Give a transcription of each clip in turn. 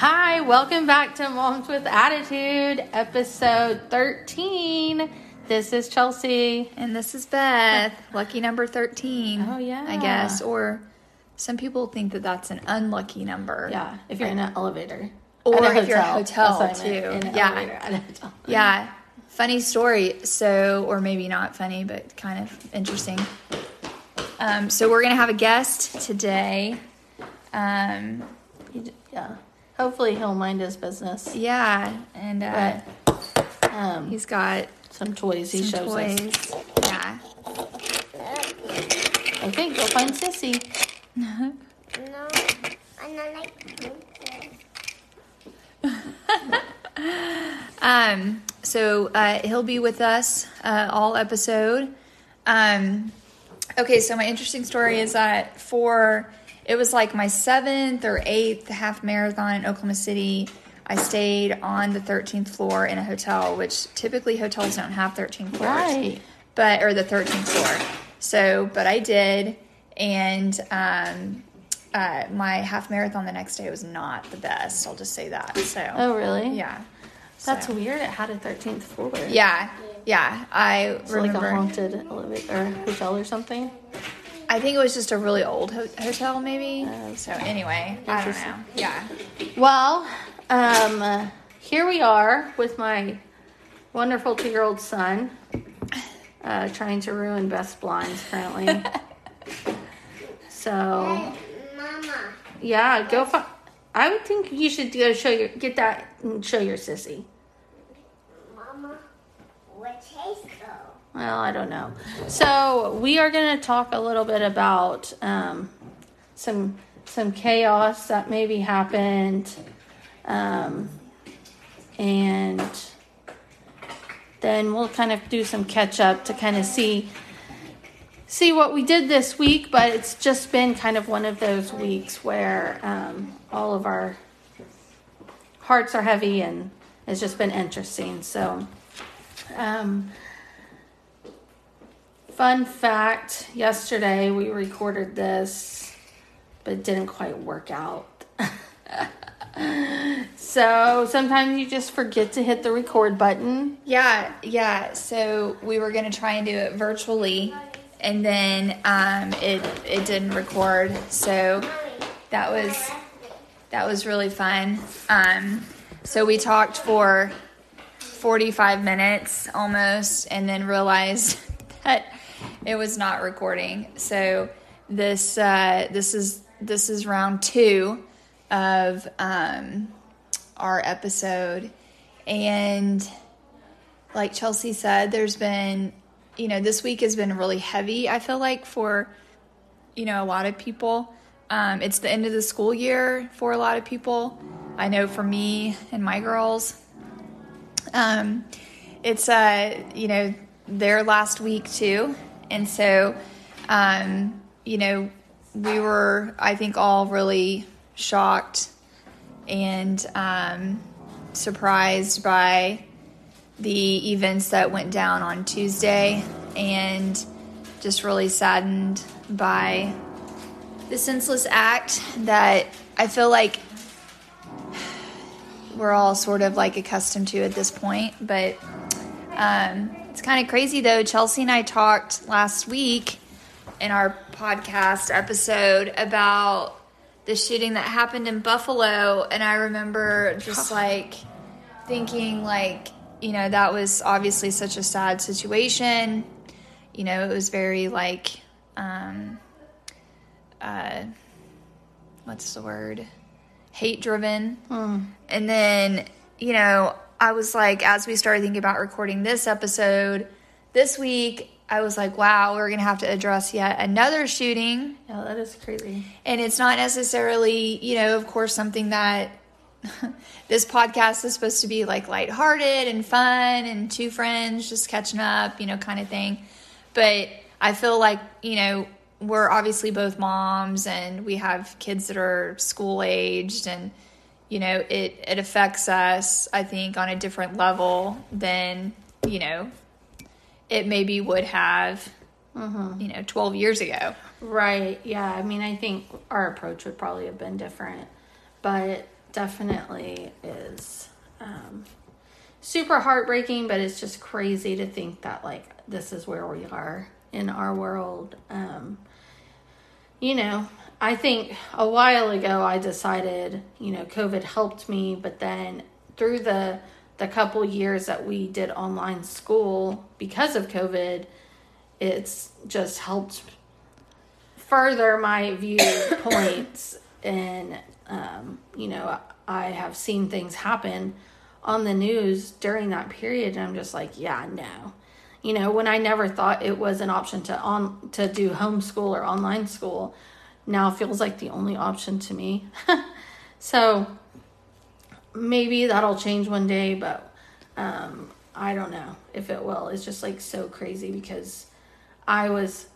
Hi, welcome back to Moms with Attitude, episode 13. This is Chelsea. And this is Beth, lucky number 13. Oh, yeah. I guess. Or some people think that that's an unlucky number. Yeah, if you're in an elevator. Or At a if you're a hotel, That's what I meant, too. In an Yeah. elevator at a hotel. Yeah. Funny story. So, or maybe not funny, but kind of interesting. Um, so, we're going to have a guest today. Um, Yeah. Hopefully he'll mind his business. yeah. And uh, Um, he's got some toys he some shows us. toys. Yeah. Okay, go find Sissy. No, I'm not like Um, so uh, he'll be with us uh, all episode. Um, okay, so my interesting story is that for it was like my seventh or eighth half marathon in Oklahoma City. I stayed on the 13th floor in a hotel, which typically hotels don't have 13 floors, Right. but or the 13th floor. So, but I did, and um, uh, my half marathon the next day was not the best. I'll just say that. So, Oh, really? yeah. That's So- weird. It had a 13th floor. yeah, yeah. I It's like a remember. haunted elevator or hotel or something. I think it was just a really old ho- hotel, maybe. Oh, so anyway, I don't know. Yeah. Well, um, uh, here we are with my wonderful two year old son uh, trying to ruin Beth's blinds currently. so, Mama. yeah, go. Fi- I would think you should go show your get that and show your sissy. Mama, Chase go? Well, I don't know. So we are going to talk a little bit about um, some some chaos that maybe happened, um, and then we'll kind of do some catch up to kind of see see what we did this week. But it's just been kind of one of those weeks where um, all of our hearts are heavy, and it's just been interesting. So. Um, Fun fact yesterday we recorded this, but it didn't quite work out. so sometimes you just forget to hit the record button. Yeah, yeah. So we were gonna try and do it virtually, and then um, it it didn't record. So that was that was really fun. Um, so we talked for forty five minutes almost, and then realized that it was not recording. So this uh, this is this is round two of um, our episode, and like Chelsea said, there's been, you know, this week has been really heavy, I feel like, for, you know, a lot of people. Um, it's the end of the school year for a lot of people. I know for me and my girls, um, it's, uh, you know, their last week too. And so, um, you know, we were, I think, all really shocked and um, surprised by the events that went down on Tuesday and just really saddened by the senseless act that I feel like we're all sort of like accustomed to at this point. But um, it's kind of crazy though. Chelsea and I talked last week in our podcast episode about the shooting that happened in Buffalo, and I remember just like thinking like you know that was obviously such a sad situation. You know it was very like um uh what's the word? Hate driven and then you know i was like as we started thinking about recording this episode this week i was like wow we're gonna have to address yet another shooting Yeah, that is crazy. and it's not necessarily, you know, of course, something that this podcast is supposed to be like lighthearted and fun and two friends just catching up, you know, kind of thing. But I feel like, you know, we're obviously both moms and we have kids that are school aged and, you know, it, it affects us, I think, on a different level than, you know, it maybe would have, you know, 12 years ago. Right. Yeah. I mean, I think our approach would probably have been different, but definitely is um, super heartbreaking, but it's just crazy to think that like this is where we are in our world. Um, you know, I think a while ago I decided, you know, COVID helped me, but then through the the couple years that we did online school because of COVID, it's just helped further my viewpoints and um, you know i have seen things happen on the news during that period and i'm just like yeah no. You know when i never thought it was an option to on to do homeschool or online school now feels like the only option to me so maybe that'll change one day but um, i don't know if it will it's just like so crazy because i was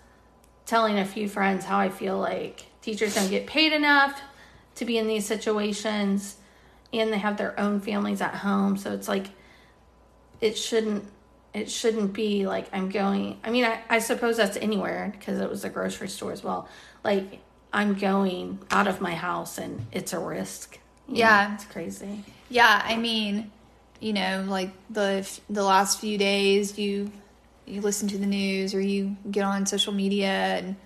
telling a few friends how I feel like teachers don't get paid enough to be in these situations and they have their own families at home. So it's like it shouldn't it shouldn't be like I'm going I mean I, I suppose that's anywhere because it was a grocery store as well. Like I'm going out of my house and it's a risk. You Yeah. know, it's crazy. Yeah, I mean, you know, like the the last few days, you you listen to the news or you get on social media, and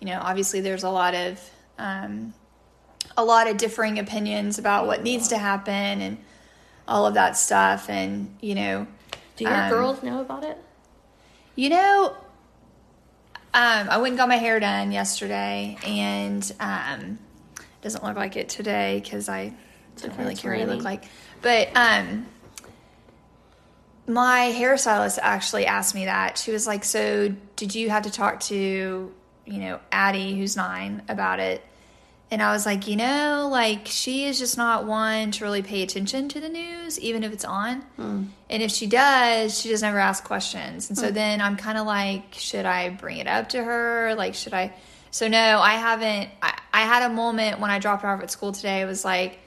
you know, obviously, there's a lot of um, a lot of differing opinions about what needs to happen and all of that stuff, and you know, Do your Um, girls know about it? you know, um, I went and got my hair done yesterday, and um, it doesn't look like it today because I don't really care what it look like. But um, my hairstylist actually asked me that. She was like, "So, did you have to talk to, you know, Addie, who's nine, about it?" And I was like, you know, like she is just not one to really pay attention to the news, even if it's on. And if she does, she just never ask questions. And so then I'm kind of like, should I bring it up to her? Like, should I? So no, I haven't. I, I had a moment when I dropped her off at school today. It was like,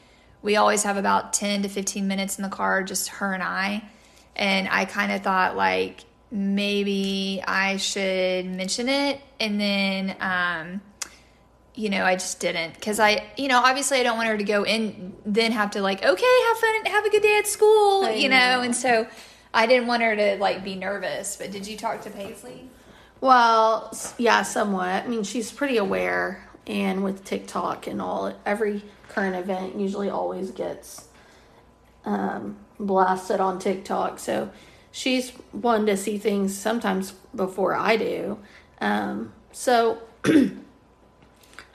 we always have about 10 to 15 minutes in the car, just her and I. And I kind of thought, like, maybe I should mention it. And then, um, you know, I just didn't because I, you know, obviously I don't want her to go in, then have to like, okay, have fun, have a good day at school, I you know? know. and so I didn't want her to like be nervous. But did you talk to Paisley? Well, yeah, somewhat. I mean, she's pretty aware, and with TikTok and all, every current event usually always gets um, blasted on TikTok. So she's one to see things sometimes before I do. Um, so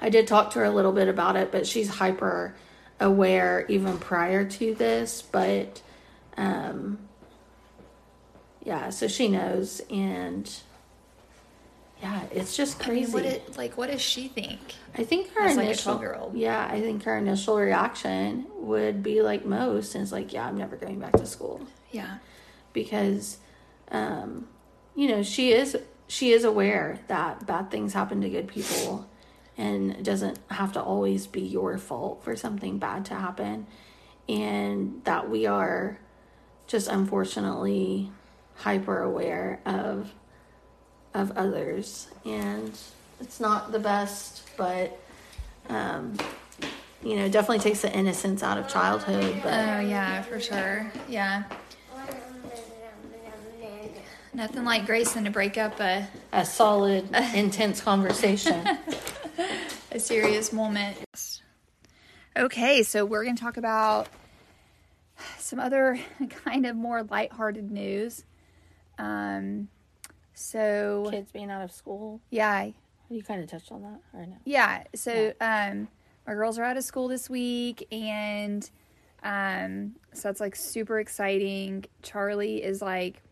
I did talk to her a little bit about it, but she's hyper aware even prior to this. But um, yeah, so she knows, and yeah, it's just I mean, crazy. what it, like, what does she think? I think her As, like, initial 12-year-old. Yeah, I think her initial reaction would be like most, and it's like, yeah, I'm never going back to school Yeah. because, um, you know, she is she is aware that bad things happen to good people, and it doesn't have to always be your fault for something bad to happen, and that we are just unfortunately hyper aware of of others and it's not the best but um you know definitely takes the innocence out of childhood but Oh yeah, for sure. Yeah. Nothing like Grayson to break up a, a solid intense conversation a serious moment. Okay, so we're going to talk about some other kind of more lighthearted news. Um, so kids being out of school yeah, you kind of touched on that or no yeah. So um, my girls are out of school this week, and um, so that's like super exciting. Charlie is like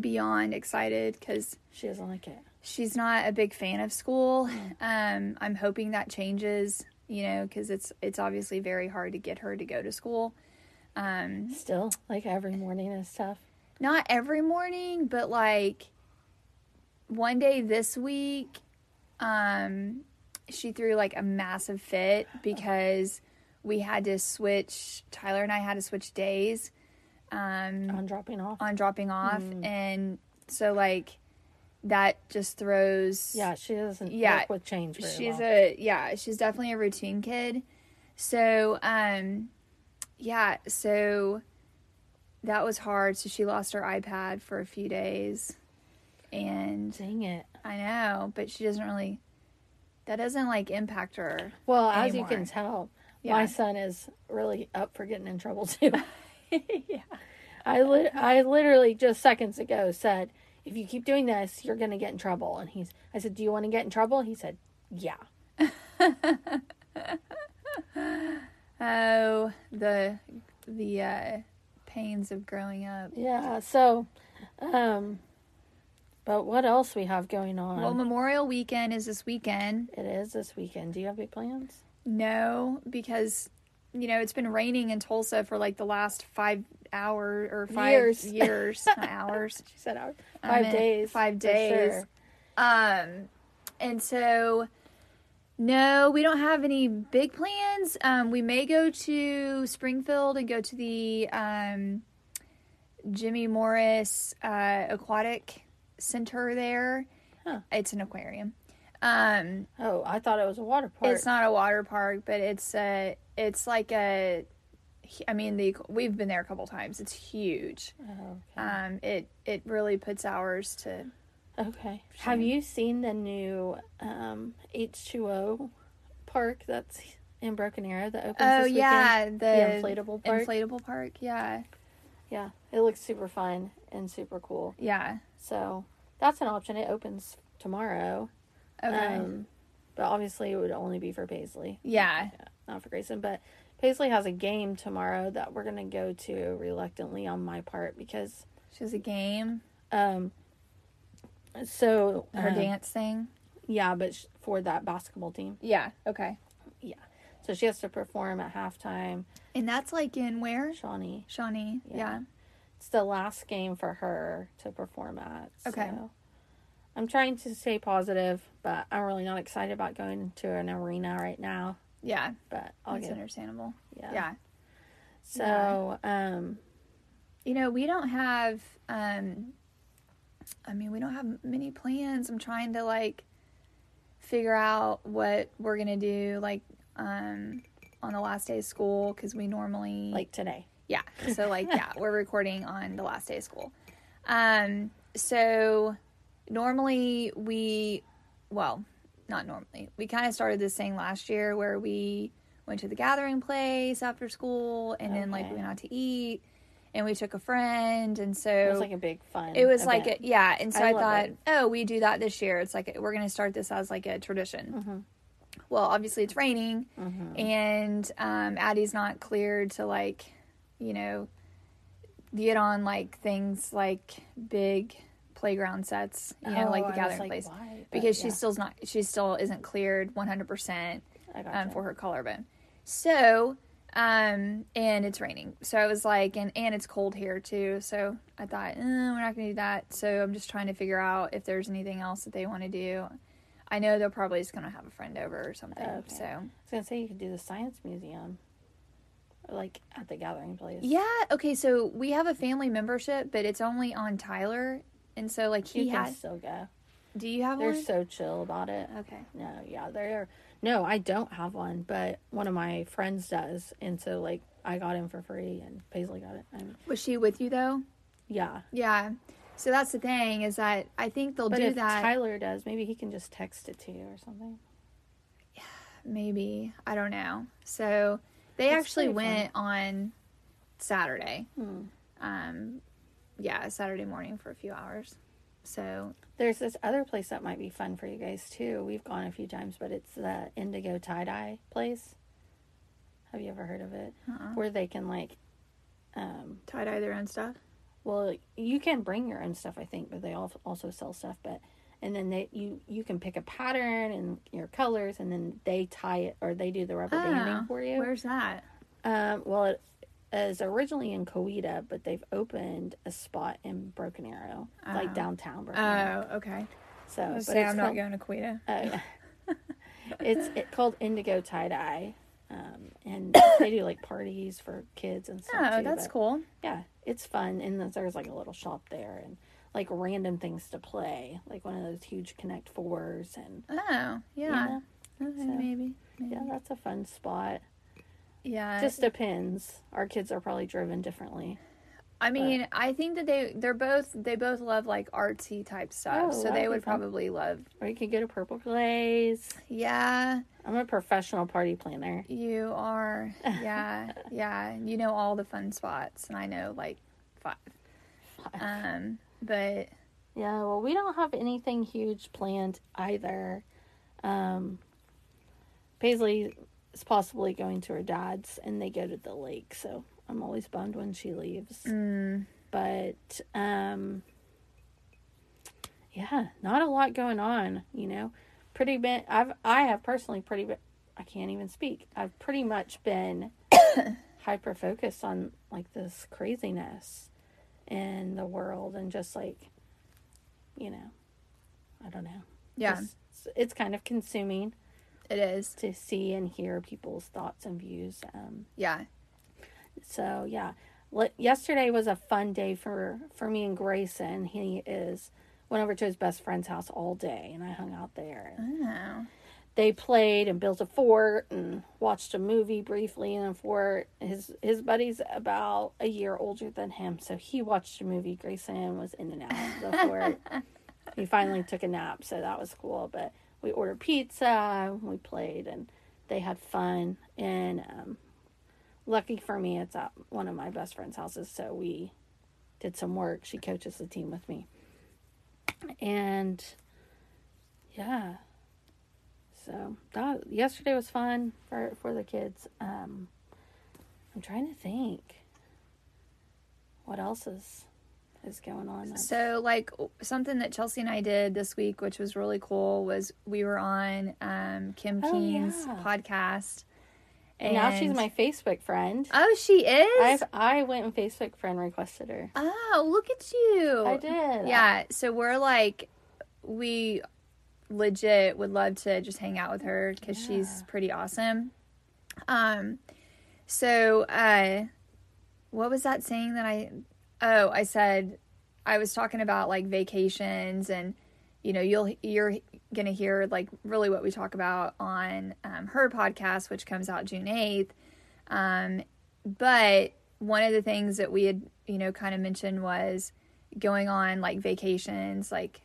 beyond excited because she doesn't like it she's not a big fan of school. Um, I'm hoping that changes, you know, because it's it's obviously very hard to get her to go to school. Um, still like every morning is tough not every morning, but like one day this week, um, she threw like a massive fit because we had to switch. Tyler and I had to switch days. Um, on dropping off on dropping off and so like that just throws yeah she doesn't Yeah, work with change she's well. a yeah she's definitely a routine kid So, um, yeah, so that was hard. So she lost her iPad for a few days, and Dang it. I know, but she doesn't really. That doesn't like impact her. Well, as you can tell, Yeah. my son is really up for getting in trouble too. yeah. I li- I literally just seconds ago said, "If you keep doing this, you're going to get in trouble." And he's I said, "Do you want to get in trouble?" He said, "Yeah." Oh, the the uh, pains of growing up. Yeah. So um but what else we have going on? Well, Memorial Weekend is this weekend. it is this weekend. Do you have big plans? No, because you know it's been raining in Tulsa for like the last five hour or five Years. years, not hours. She said hours. 5 meant days. five days. sure. Um, and so no, we don't have any big plans. Um, we may go to Springfield and go to the um, Jimmy Morris uh, Aquatic Center there. Huh. It's an aquarium. Um, Oh, I thought it was a water park. it's not a water park, but it's a it's like a. I mean, the we've been there a couple times. It's huge. Oh, Um, it it really puts hours to. okay. okay. Have you seen the new um, H2O park that's in Broken Arrow that opens Oh this weekend? yeah, the, inflatable park? Inflatable park. Yeah, Yeah, it looks super fun and super cool. yeah. So that's an option. It opens tomorrow. Okay. Um, but obviously, it would only be for Paisley, yeah. Not for Grayson. But Paisley has a game tomorrow that we're gonna go to reluctantly on my part because She has a game. um. So Her um, dance thing. yeah, but sh- for that basketball team, Yeah. Okay. Yeah. So she has to perform at halftime. And that's like in where? Shawnee, Shawnee. Yeah. Yeah. it's the last game for her to perform at. Okay. So I'm trying to stay positive, but I'm really not excited about going to an arena right now. Yeah. But I'll That's get understandable. yeah. Yeah. So um, You know, we don't have um I mean, we don't have many plans. I'm trying to like figure out what we're going to do like um on the last day of school cuz we normally like today. Yeah. So like yeah, we're recording on the last day of school. Um so normally we well, not normally. We kind of started this thing last year where we went to the gathering place after school and then like we went out to eat and we took a friend and so It was like a big fun. it was like a, yeah and so I i, thought it. oh we do that this year it's like we're going to start this as like a tradition well obviously it's raining and um, addie's not cleared to like you know get on like things like big playground sets you know Oh, like the gathering like, place why? But because yeah, she still's not she still isn't cleared 100% um, for her collarbone. So, um, and it's raining. So I was like, and, and it's cold here too. So I thought, eh, we're not going to do that. So I'm just trying to figure out if there's anything else that they want to do. I know they're probably just going to have a friend over or something. Okay. So, I was gonna say you could do the science museum, like at the gathering place. yeah. Okay. So we have a family membership, but it's only on Tyler. And so, like, you he can had. still go. Do you have one? They're one? so chill about it. okay. No, yeah, they're no, I don't have one, but one of my friends does, and so like I got him for free, and Paisley got it. I mean, Was she with you though? yeah, Yeah. So that's the thing is that I think they'll but do if that. Tyler does, maybe he can just text it to you or something. maybe i don't know so they It's actually pretty fun. went on saturday Hmm. um yeah saturday morning for a few hours so There's this other place that might be fun for you guys too. We've gone a few times, but it's the Indigo Tie Dye place. Have you ever heard of it? uh-uh. Where they can like, um, tie-dye their own stuff well, you can bring your own stuff, I think, but they al- also sell stuff. But and then they you you can pick a pattern and your colors, and then they tie it or they do the rubber banding Oh, for you. where's that Um, well, it is originally in Coweta, but they've opened a spot in Broken Arrow, like Oh. downtown Broken Arrow. oh okay So, but say, I'm not going to Coweta. oh, yeah. it's it called Indigo Tie Dye, um, and they do like parties for kids and stuff. oh too, that's but- cool yeah, it's fun, and then there's like a little shop there, and like random things to play, like one of those huge Connect Fours, and oh yeah yeah, Okay, so- maybe, maybe. yeah, that's a fun spot. Yeah. Just depends. Our kids are probably driven differently. I mean, I think that they they're both they both love like artsy type stuff, Oh, so they would fun. probably love. Or you could get a purple glaze. Yeah, I'm a professional party planner. you are. Yeah, yeah. You know all the fun spots, and I know like five. Um, but Yeah, well, we don't have anything huge planned either. Um, Paisley is possibly going to her dad's, and they go to the lake, so I'm always bummed when she leaves. mm, But um, yeah, not a lot going on. You know, pretty been. I've I have personally pretty. Been, I can't even speak. I've pretty much been hyper focused on like this craziness in the world and just like, you know, I don't know. yeah, Just- it's kind of consuming it is. to see and hear people's thoughts and views. Um, Yeah, so yeah, yesterday was a fun day for for me and Grayson. He is went over to his best friend's house all day, and I hung out there. oh, They played and built a fort and watched a movie briefly in a fort. His his buddy's about a year older than him, so he watched a movie. Grayson was in and out of the fort. he finally took a nap, so that was cool. But we ordered pizza, we played, and they had fun. And um, lucky for me, it's at one of my best friend's houses, so we did some work. She coaches the team with me, and yeah. So that yesterday was fun for for the kids. Um, I'm trying to think what else is is going on. So, like something that Chelsea and I did this week, which was really cool, was we were on um, Kim Oh, Keen's yeah. podcast, and now she's my Facebook friend. Oh, she is. I've I went and Facebook friend requested her. Oh, look at you! I did. Yeah, so we're like, we legit would love to just hang out with her because she's pretty awesome. Um, so uh, what was that saying that I? Oh, I said I was talking about like vacations and you know you'll you're gonna hear like really what we talk about on um, her podcast, which comes out June eighth. Um, but one of the things that we had you know kind of mentioned was going on like vacations, like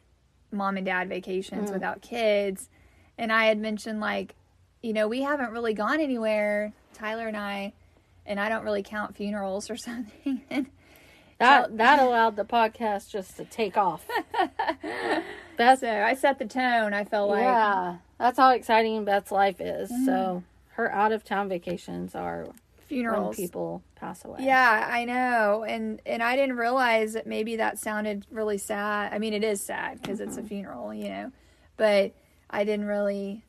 mom and dad vacations without kids, and I had mentioned like you know we haven't really gone anywhere, Tyler and I, and I don't really count funerals or something. and That that allowed the podcast just to take off. Beth, so I set the tone. I felt like yeah, that's how exciting Beth's life is. So her out of town vacations are when funerals. people pass away. Yeah, I know, and and I didn't realize that maybe that sounded really sad. I mean, it is sad because it's a funeral, you know, but I didn't really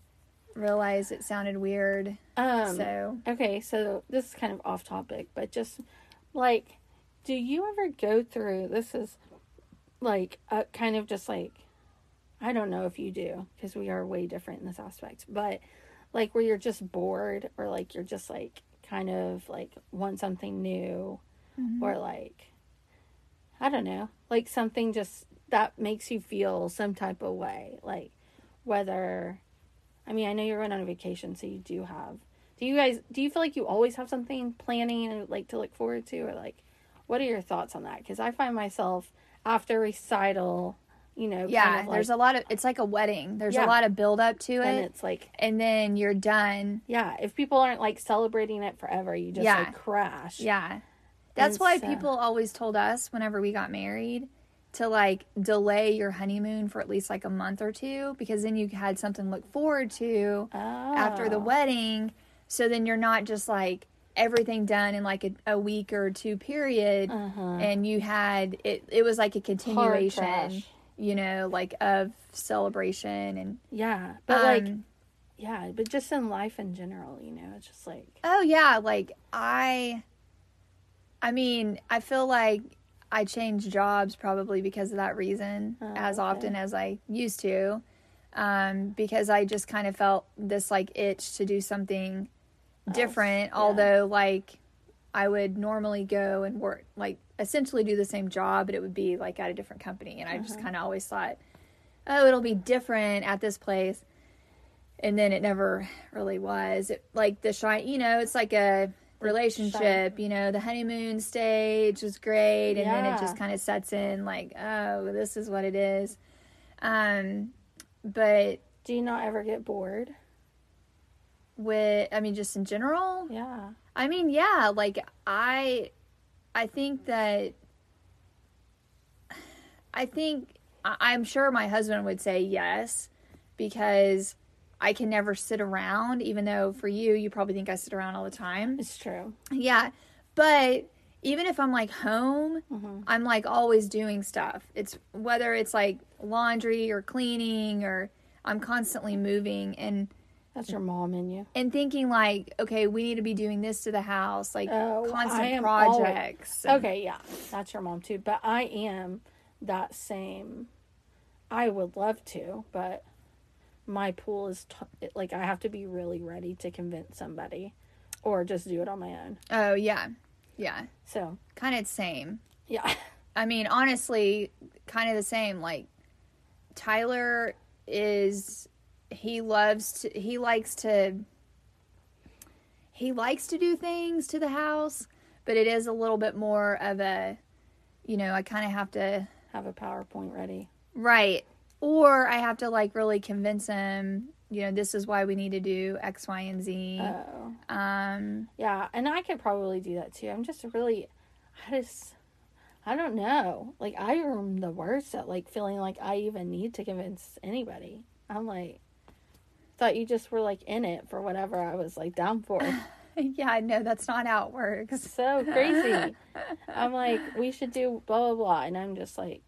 realize it sounded weird. Um, so Okay, so this is kind of off topic, but just like, do you ever go through this? Is like a kind of just like, I don't know if you do because we are way different in this aspect, but like where you're just bored or like you're just like kind of like want something new mm-hmm. or like, I don't know, like something just that makes you feel some type of way, like whether. I mean, I know you're going on a vacation, so you do have do you guys do you feel like you always have something planning and like to look forward to or like what are your thoughts on that because i find myself after recital you know yeah, kind of like, there's a lot of. It's like a wedding. There's Yeah. a lot of build up to it, and it's like and then you're done. yeah if people aren't like celebrating it forever you just Yeah. like crash Yeah, that's And why so- people always told us whenever we got married to like delay your honeymoon for at least like a month or two because then you had something to look forward to. after the Oh. wedding. So then you're not just like everything done in like a, a week or two period, Uh-huh. and you had it. It was like a continuation, you know, like of celebration and. yeah but like um, yeah but just in life in general you know it's just like Oh yeah, like I. I mean, I feel like I changed jobs probably because of that reason, Oh, as okay. often as I used to, um, because I just kind of felt this like itch to do something different. yeah. Although, like, I would normally go and work, like, essentially do the same job, but it would be like at a different company, and I Uh-huh. just kind of always thought, oh, it'll be different at this place. and then it never really was. It, like the shine, you know, it's like a relationship. You know, the honeymoon stage was great, and then it just kind of sets in. Like, oh, this is what it is. Um, but Do you not ever get bored? With, I mean, just in general, Yeah. I mean, yeah, like I I think that I think I'm sure my husband would say yes because I can never sit around even though for you you probably think I sit around all the time. It's true. Yeah. But even if I'm like home, mm-hmm. I'm like always doing stuff. It's whether it's like laundry or cleaning or I'm constantly moving and That's your mom in you. and thinking like, okay, we need to be doing this to the house, like Oh, constant am always- projects. Okay, yeah, that's your mom too. But I am that same. I would love to, but my pool is t- like I have to be really ready to convince somebody, or just do it on my own. Oh yeah, yeah, So kind of same. yeah, I mean, honestly, kind of the same. Like Tyler is, he loves to, he likes to, he likes to do things to the house, but it is a little bit more of a, you know, I kind of have to have a PowerPoint ready. Right. Or I have to like really convince him, you know, this is why we need to do X, Y, and Z. Oh, um, yeah, and I could probably do that too. I'm just really, I just, I don't know. Like I am the worst at like feeling like I even need to convince anybody. I'm like, thought you just were like in it for whatever I was like down for. yeah, I know that's not how it works. so crazy. I'm like, we should do blah blah blah, and I'm just like,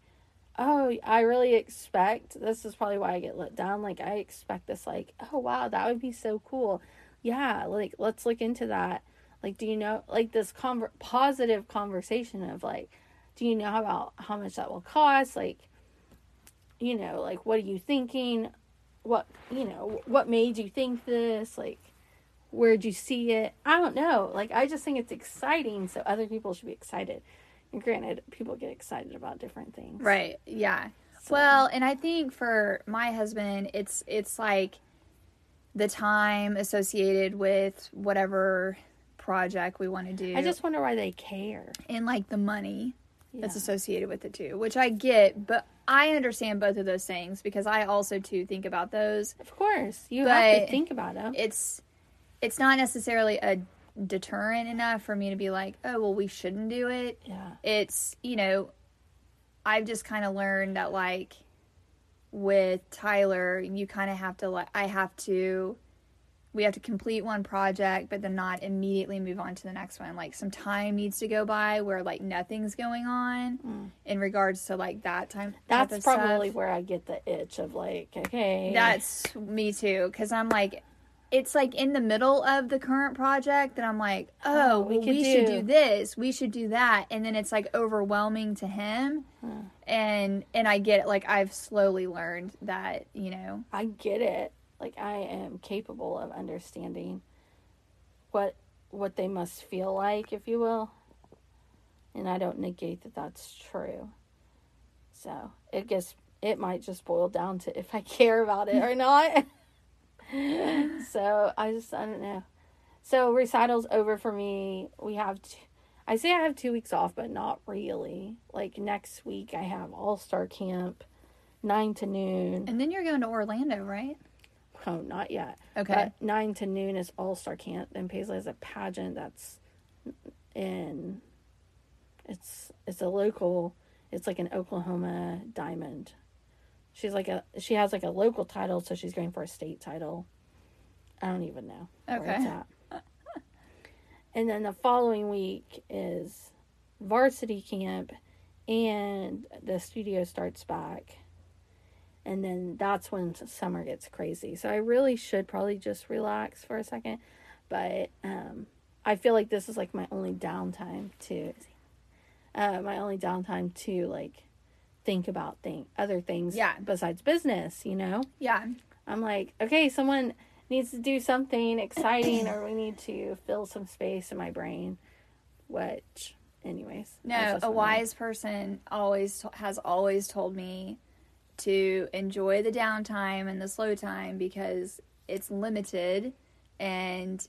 oh, I really expect. This is probably why I get let down. Like I expect this, like, oh wow, that would be so cool. Yeah, like let's look into that. Like, do you know, like this conver- positive conversation of like, do you know about how much that will cost? Like, you know, like what are you thinking? What you know, what made you think this? Like where'd you see it? I don't know. Like I just think it's exciting, so other people should be excited. And granted, people get excited about different things. Right. Yeah. So- Well, and I think for my husband, it's it's like the time associated with whatever project we want to do, I just wonder why they care. and like the money that's associated with it too, which I get, but I understand both of those things because I also too think about those. Of course, you have to think about them. It's it's not necessarily a deterrent enough for me to be like, oh well, we shouldn't do it. Yeah. it's you know i've just kind of learned that like with tyler you kind of have to like i have to we have to complete one project but then not immediately move on to the next one. Like some time needs to go by where like nothing's going on mm. in regards to like that time That's probably stuff. where I get the itch of like, okay, that's me too because i'm like it's like in the middle of the current project that i'm like oh, Oh, we we, could we should do- do this we should do that and then it's like overwhelming to him. Hmm. And and i get it like i've slowly learned that you know. I get it. Like I am capable of understanding what what they must feel like, if you will. And I don't negate that that's true. So it gets it might just boil down to if I care about it or not. so I just I don't know. So recital's over for me. We have I say I have two weeks off, but not really. Like next week I have All Star Camp, nine to noon. and then you're going to orlando right Oh, not yet. Okay. But nine to noon is All Star Camp. Then Paisley has a pageant that's in. It's it's a local. It's like an Oklahoma Diamond. She's like a she has like a local title, so she's going for a state title. I don't even know where it's Okay. at. and then the following week is varsity camp, and the studio starts back and then that's when summer gets crazy. So I really should probably just relax for a second, but um, I feel like this is like my only downtime to, uh, my only downtime to like think about thing other things Yeah. besides business. You know, yeah I'm like, okay, someone needs to do something exciting, or we need to fill some space in my brain. Which, anyways, no a wise person always has always told me to enjoy the downtime and the slow time because it's limited and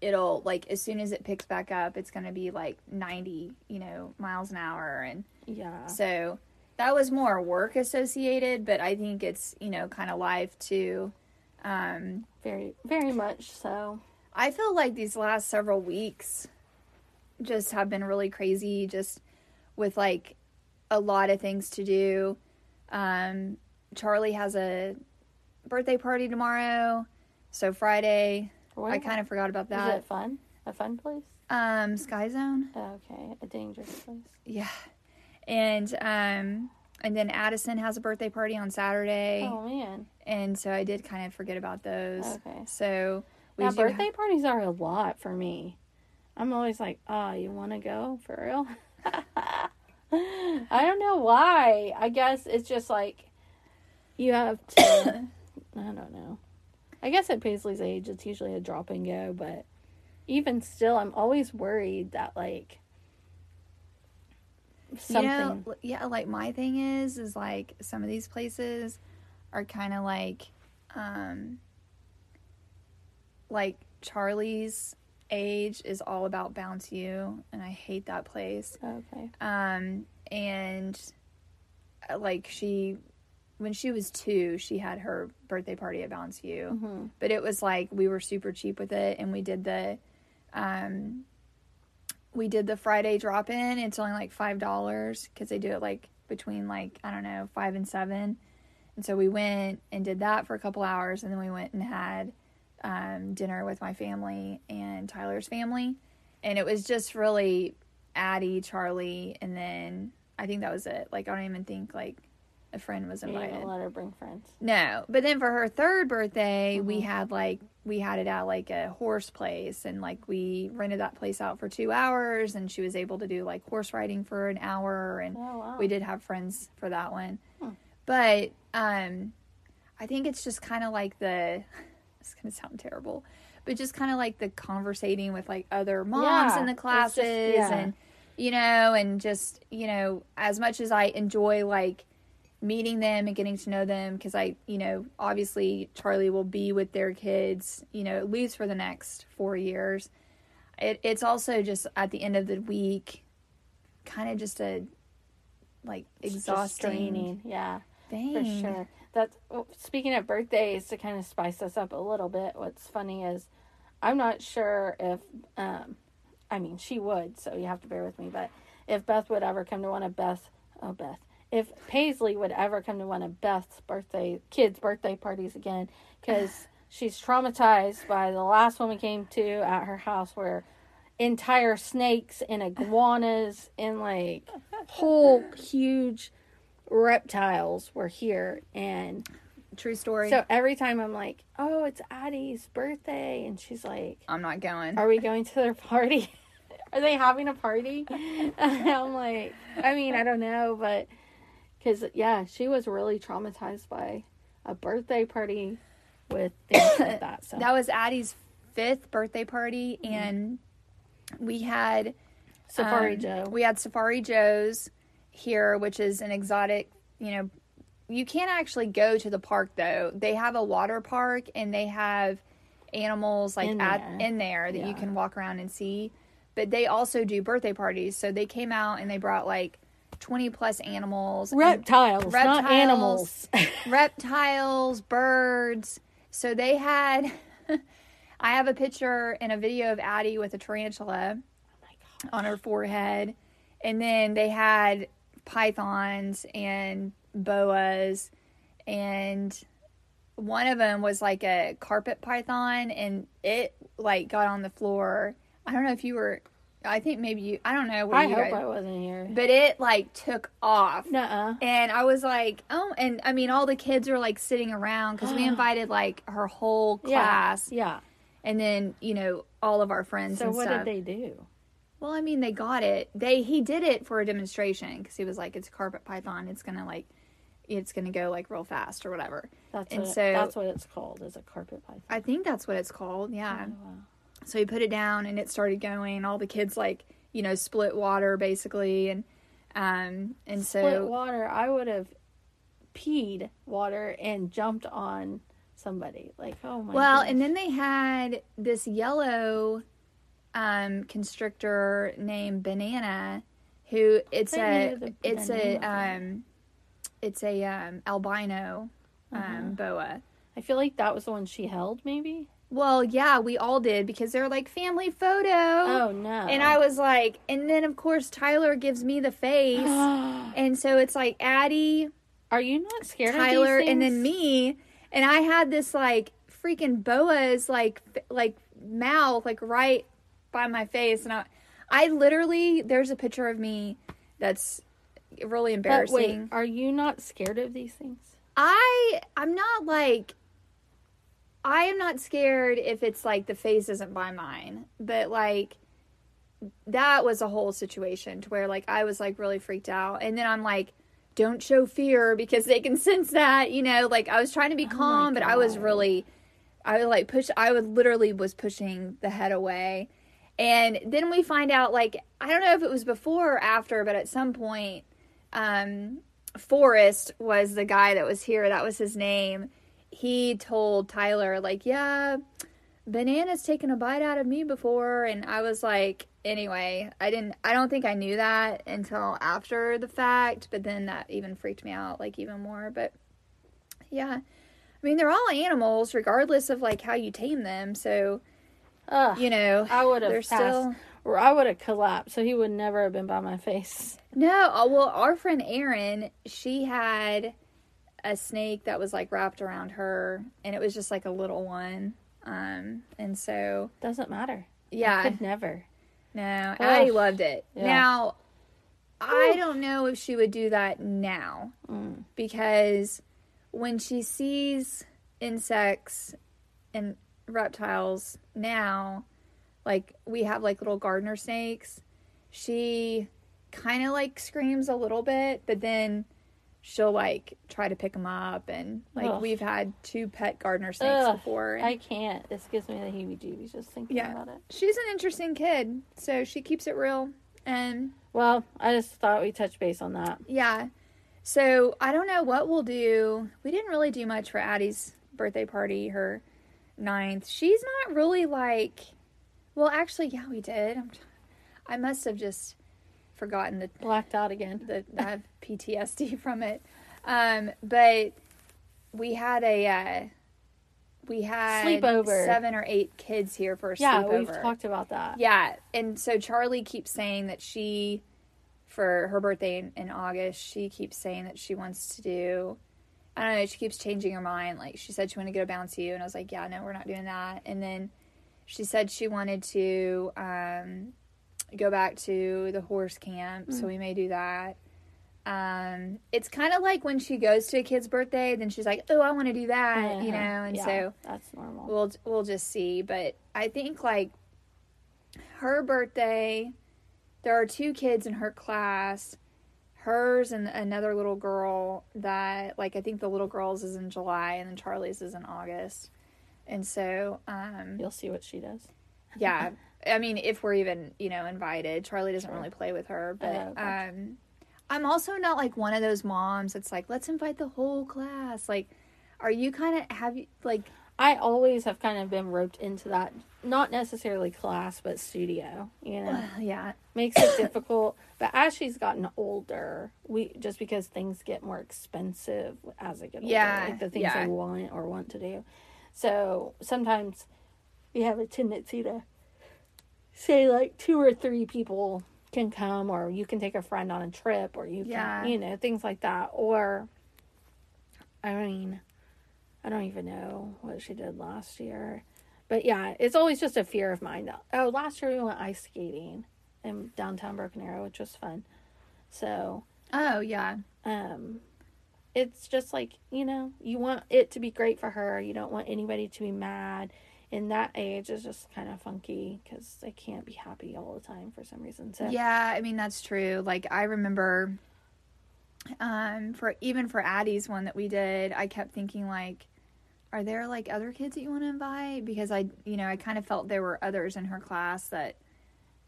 it'll like as soon as it picks back up it's going to be like 90 you know miles an hour and Yeah. so that was more work associated but i think it's you know kind of life too um Very, very much so. I feel like these last several weeks just have been really crazy, just with like a lot of things to do. Um, Charlie has a birthday party tomorrow, so Friday. Where? I kind of forgot about Is that. it fun? A fun place? Um, Sky Zone, Okay, a dangerous place. yeah, and um, and then Addison has a birthday party on Saturday, Oh man. and so I did kind of forget about those. Okay. So we Now birthday parties are a lot for me. I'm always like, oh, you want to go for real? I don't know why. I guess it's just like you have to. I don't know. I guess at Paisley's age, it's usually a drop and go, but even still, I'm always worried that like something. L- yeah, like my thing is, is like some of these places are kind of like, um, like Charlie's age is all about BounceU, and I hate that place. okay. Um, and uh, like she, when she was two, she had her birthday party at BounceU, Mhm. but it was like we were super cheap with it, and we did the, um, we did the Friday drop in. It's only like five dollars because they do it like between like I don't know five and seven, and so we went and did that for a couple hours, and then we went and had um, dinner with my family and Tyler's family, and it was just really Addie, Charlie, and then I think that was it. Like I don't even think like a friend was You invited. didn't let her bring friends. No, but then for her third birthday, we Mhm. had like we had it at like a horse place, and like we rented that place out for two hours, and she was able to do like horse riding for an hour, and Oh wow. we did have friends for that one. Hmm. But um, I think it's just kind of like the. It's gonna sound terrible, but just kind of like the conversating with like other moms Yeah, in the it's just- classes, yeah. and you know, and just you know, as much as I enjoy like meeting them and getting to know them because I, you know, obviously Charlie will be with their kids, you know, at least for the next four years. It, it's also just at the end of the week, kind of just a like exhausting. Yeah. thing. For sure. That's speaking of birthdays to kind of spice us up a little bit. What's funny is I'm not sure if um I mean she would, so you have to bear with me, but if Beth would ever come to one of Beth oh Beth. If Paisley would ever come to one of Beth's birthday kids' birthday parties again cuz she's traumatized by the last one we came to at her house where entire snakes and iguanas and like whole huge reptiles were here and True story. so every time I'm like, "Oh, it's Addie's birthday," and she's like, I'm not going. "Are we going to their party? Are they having a party?" And I'm like, "I mean, I don't know, but because yeah, she was really traumatized by a birthday party with things like that. So That was Addie's fifth birthday party, and we had Safari um, Joe, We had Safari Joe's here, which is an exotic, you know, you can't actually go to the park though. They have a water park and they have animals like In at there. in there that you can walk around and see. But they also do birthday parties. So they came out and they brought like 20 plus animals. and- reptiles, not animals. reptiles, birds. So they had. I have a picture and a video of Addie with a tarantula oh on her forehead, and then they had pythons and boas, and one of them was like a carpet python, and it like got on the floor. I don't know if you were. I think maybe you. I don't know. Where I you hope guys- I wasn't here. but it like took off. Nuh-uh. And I was like, oh, and I mean, all the kids are like sitting around because we invited like her whole class, Yeah. yeah. and then you know all of our friends So and what stuff. did they do? Well, I mean, they got it. They he did it for a demonstration because he was like, it's a carpet python. It's gonna like, it's gonna go like real fast or whatever. That's And what, so- that's what it's called. Is a carpet python. I think that's what it's called. Yeah. Oh, wow. So he put it down and it started going. All the kids like you know split water basically, and um and Split so water. I would have peed water and jumped on somebody. Like, oh my. Well, gosh. and then they had this yellow um, constrictor named Banana, who it's a it's a um, it's a um, albino um, Uh-huh. boa. I feel like that was the one she held, maybe. Well, yeah, we all did because they're like family photo. Oh no. And I was like, and then of course Tyler gives me the face, and so it's like Addie, Are you not scared Tyler, of these and then me, and I had this like freaking boa's like like mouth like right by my face, and I, I literally there's a picture of me that's really But wait, embarrassing. are you not scared of these things? I I'm not like I am not scared if it's like the face isn't by mine, but like that was a whole situation to where like I was like really freaked out, and then I'm like, don't show fear because they can sense that, you know. Like I was trying to be Oh calm, but I was really, I would like push. I would literally was pushing the head away, and then we find out like I don't know if it was before or after, but at some point, um, Forrest was the guy that was here. That was his name. He told Tyler, like, yeah, Banana's taken a bite out of me before. And I was like, anyway, I didn't, I don't think I knew that until after the fact. But then that even freaked me out, like, even more. But yeah, I mean, they're all animals, regardless of like how you tame them. So, Ugh, you know, I would have passed. still. Or I would have collapsed, so he would never have been by my face. No, uh, well, our friend Erin, she had a snake that was like wrapped around her, and it was just like a little one. Um, and so Doesn't matter. Yeah, I could never. no, Ugh. loved it. Yeah. Now, I don't know if she would do that now Mm. because when she sees insects and reptiles now, like we have like little gardener snakes, she kind of like screams a little bit, but then she'll like try to pick them up and like Ugh. we've had two pet gardener snakes Ugh, before. and- I can't. This gives me the heebie-jeebies just thinking Yeah. about it. she's an interesting kid, so she keeps it real and Well, I just thought we touch base on that. Yeah. So I don't know what we'll do. We didn't really do much for Addie's birthday party, her ninth. She's not really like. Well, actually, yeah, we did. I'm, I must have just forgotten the Blacked out again. the I have PTSD from it. Um, but we had a uh, we had Sleepover. seven or eight kids here for a Yeah, sleepover. we've talked about that. Yeah, and so Charlie keeps saying that she, for her birthday in, in August, she keeps saying that she wants to do. I don't know. She keeps changing her mind. Like she said, she wanted to go to BounceU, and I was like, "Yeah, no, we're not doing that." And then she said she wanted to um, go back to the horse camp, so we may do that. Um, it's kind of like when she goes to a kid's birthday, then she's like, "Oh, I want to do that," you know, Uh-huh. and Yeah, so that's normal. we'll we'll just see but i think like her birthday there are two kids in her class hers and another little girl that like i think the little girl's is in july and then charlie's is in august and so um You'll see what she does. yeah i mean if we're even you know invited charlie doesn't Sure. really play with her but Oh, gotcha. um i'm also not like one of those moms that's like let's invite the whole class like are you kind of have you like I always have kind of been roped into that, not necessarily class, but studio. You know, yeah makes it difficult. But as she's gotten older, we just because things get more expensive as they get older, Yeah, like the things yeah. they want or want to do. So sometimes we have a tendency to say like two or three people can come, or you can take a friend on a trip, or you can, Yeah. you know, things like that. Or, I mean, I don't even know what she did last year. But yeah, it's always just a fear of mine. Oh, last year we went ice skating in downtown Broken Arrow, which was fun. So, oh yeah um, it's just like, you know, you want it to be great for her. You don't want anybody to be mad. In that age is just kind of funky because they can't be happy all the time for some reason. So, Yeah, I mean that's true. Like I remember um for even for Addie's one that we did, I kept thinking like are there like other kids that you want to invite because I you know, I kind of felt there were others in her class that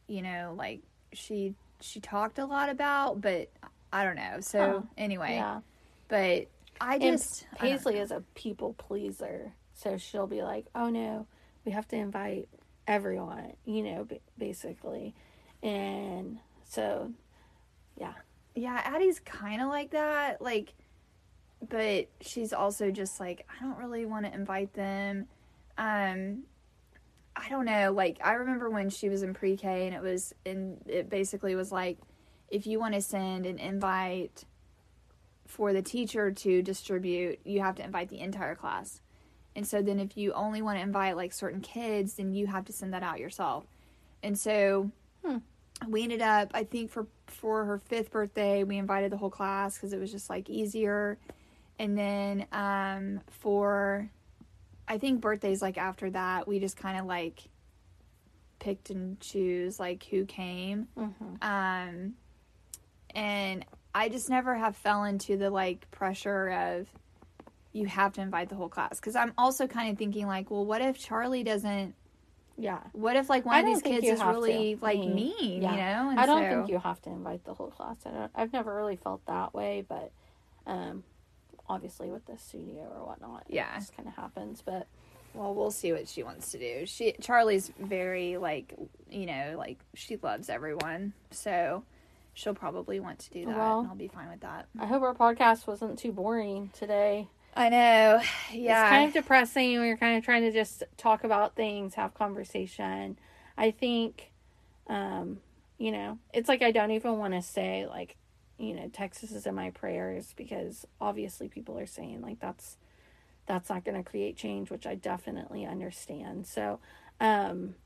you know, like she she talked a lot about, but I don't know. So anyway, yeah. but I just I don't Paisley know. is a people pleaser. So she'll be like, "Oh no, we have to invite everyone," you know, b- basically. And so yeah. Yeah, Addie's kind of like that. Like, but she's also just like, I don't really want to invite them. Um, I don't know. Like, I remember when she was in pre K and it was, and it basically was like, if you want to send an invite for the teacher to distribute, you have to invite the entire class. And so then if you only want to invite like certain kids, then you have to send that out yourself. And so Hmm. we ended up, I think for for her fifth birthday, we invited the whole class because it was just like easier. And then um, for, I think birthdays like after that, we just kind of like picked and choose like who came. Mm-hmm. Um, and I just never have fell into the like pressure of you have to invite the whole class because I'm also kind of thinking like, well, what if Charlie doesn't? Yeah. What if like one of these kids is really to. like Mm. mean, Yeah. you know? And I don't so- think you have to invite the whole class. I don't, I've never really felt that way, but um, obviously with the studio or whatnot, Yeah. it just kind of happens. But Well, we'll see what she wants to do. She Charlie's very like you know like she loves everyone, so she'll probably want to do that, Well- and I'll be fine with that. I hope our podcast wasn't too boring today. I know, yeah. It's kind of depressing. We were kind of trying to just talk about things, have conversation. I think, um, you know, it's like I don't even want to say like, you know, Texas is in my prayers because obviously people are saying like that's that's not going to create change, which I definitely understand. So, um,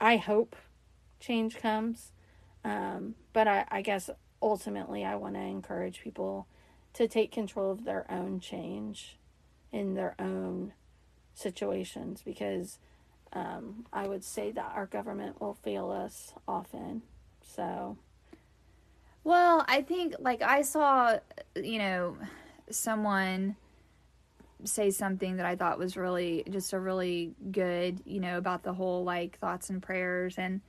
I hope change comes, um, but I, I guess ultimately I want to encourage people to take control of their own change in their own situations because um, I would say that our government will fail us often. So, Well, I think like I saw, you know, someone say something that I thought was really just a really good, you know, about the whole like thoughts and prayers and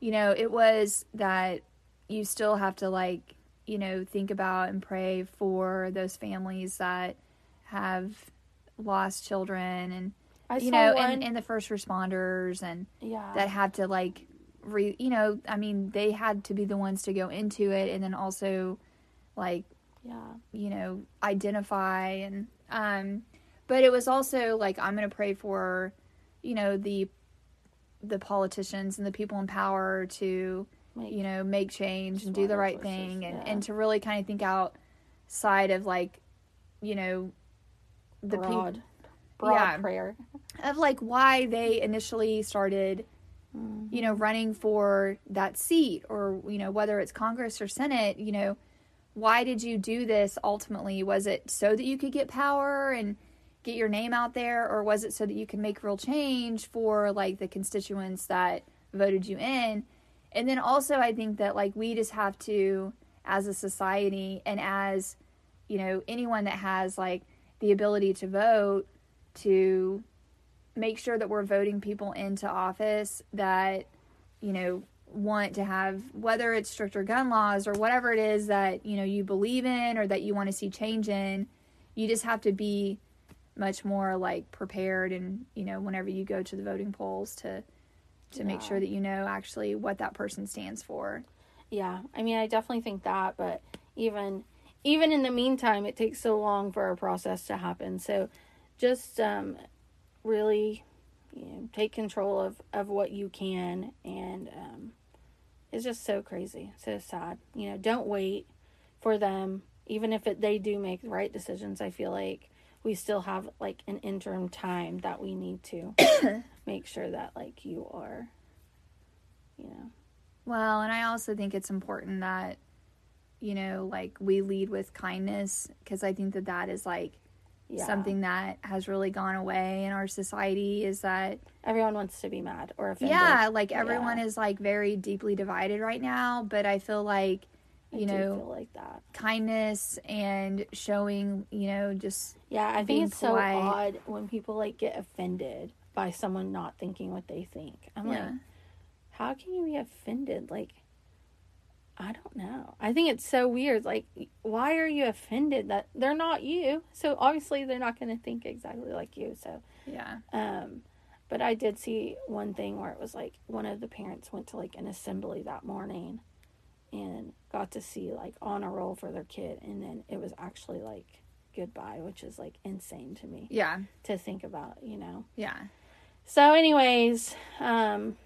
you know, it was that you still have to like, you know, think about and pray for those families that have lost children and I you saw know, one. and, and the first responders and yeah, that had to like re you know i mean they had to be the ones to go into it and then also like yeah, you know identify and um but it was also like i'm going to pray for you know the the politicians and the people in power to Make- you know make change and do the right thing and yeah. and to really kind of think outside of like you know the people broad, broad Yeah. prayer. of like why they initially started you know running for that seat or you know whether it's congress or senate you know why did you do this ultimately? Was it so that you could get power and get your name out there or was it so that you can make real change for like the constituents that voted you in? And then also i think that like we just have to as a society and as you know anyone that has like the ability to vote to make sure that we're voting people into office that you know want to have whether it's stricter gun laws or whatever it is that you know you believe in or that you want to see change in you just have to be much more like prepared and you know whenever you go to the voting polls to to make sure that you know actually what that person stands for Yeah, I mean, I definitely think that, but even even in the meantime, it takes so long for a process to happen. So, just um, really, you know, take control of of what you can, and um, it's just so crazy, so sad. You know, don't wait for them, even if it, they do make the right decisions. I feel like we still have like an interim time that we need to make sure that like you are, you know. Well, and I also think it's important that, you know, like we lead with kindness because I think that that is like Yeah. something that has really gone away in our society is that, Everyone wants to be mad or offended. yeah, like everyone Yeah. is like very deeply divided right now. But I feel like, you do know, like that. kindness and showing, you know, just, Yeah, I think it's so polite. odd when people like get offended by someone not thinking what they think. I'm yeah. like, how can you be offended? Like, I don't know. I think it's so weird. Like, why are you offended that they're not you? So obviously they're not going to think exactly like you. So, Yeah. um, but I did see one thing where it was like one of the parents went to like an assembly that morning and got to see like honor roll for their kid, and then it was actually like goodbye, which is like insane to me Yeah. to think about, you know. Yeah. So, anyways, um,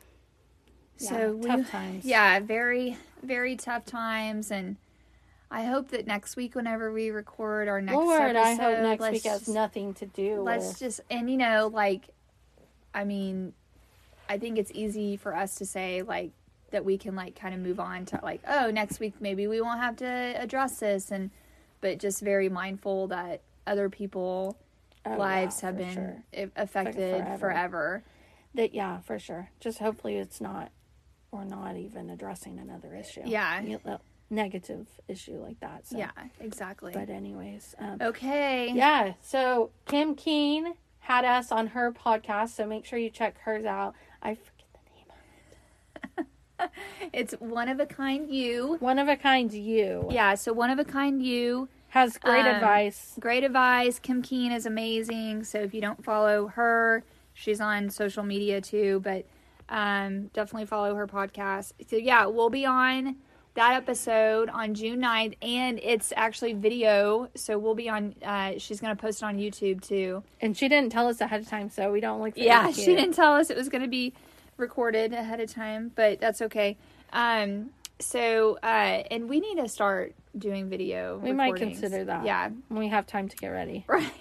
So yeah, tough we, times. Yeah, very, very tough times, and I hope that next week, whenever we record our next Lord, I hope next week has just- nothing to do let's with. just and you know like i mean i think it's easy for us to say like that we can like kind of move on to like oh next week maybe we won't have to address this and but just very mindful that other people Oh, lives yeah, have been sure. affected forever. forever. That yeah, for sure. Just hopefully it's not. We're not even addressing another issue. Yeah. You know, negative issue like that. So. yeah exactly But anyways, um, okay yeah. So Kim Keen had us on her podcast, so make sure you check hers out. I forget the name. Of it. it's one of a kind you One of a kind. You yeah so one of a kind you has great Um, advice. Great advice. Kim Keen is amazing. So if you don't follow her, she's on social media too, but um, definitely follow her podcast. So yeah, we'll be on that episode on June 9th and it's actually video. So we'll be on, uh, she's going to post it on YouTube too. And she didn't tell us ahead of time, so we don't like Yeah, she didn't tell us it was going to be recorded ahead of time, but that's okay. Um, so, uh, and we need to start doing video. We might consider that. Yeah, when we have time to get ready. Right.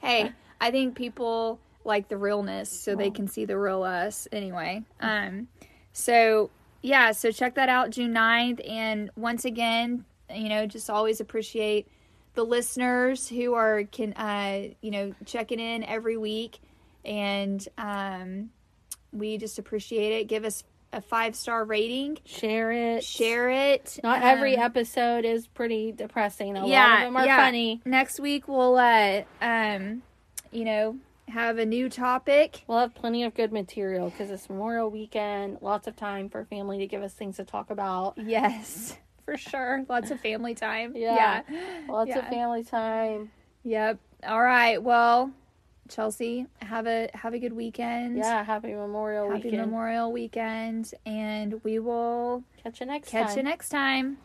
Hey, I think people like the realness so they can see the real us anyway. Um so yeah, so check that out June 9th and once again, you know, just always appreciate the listeners who are can uh you know checking in every week and um we just appreciate it. Give us a 5-star rating, Share it. share it. Not every Um, episode is pretty depressing. A lot of them are funny. Next week we'll uh um you know have a new topic. We'll have plenty of good material because it's Memorial Weekend. Lots of time for family to give us things to talk about. Yes, for sure. Lots of family time. Yeah. Yeah. Lots of family time. Yep. All right. Well, Chelsea, have a have a good weekend. Yeah, happy Memorial Happy Weekend. Memorial Weekend, and we will Catch you next catch time. Catch you next time.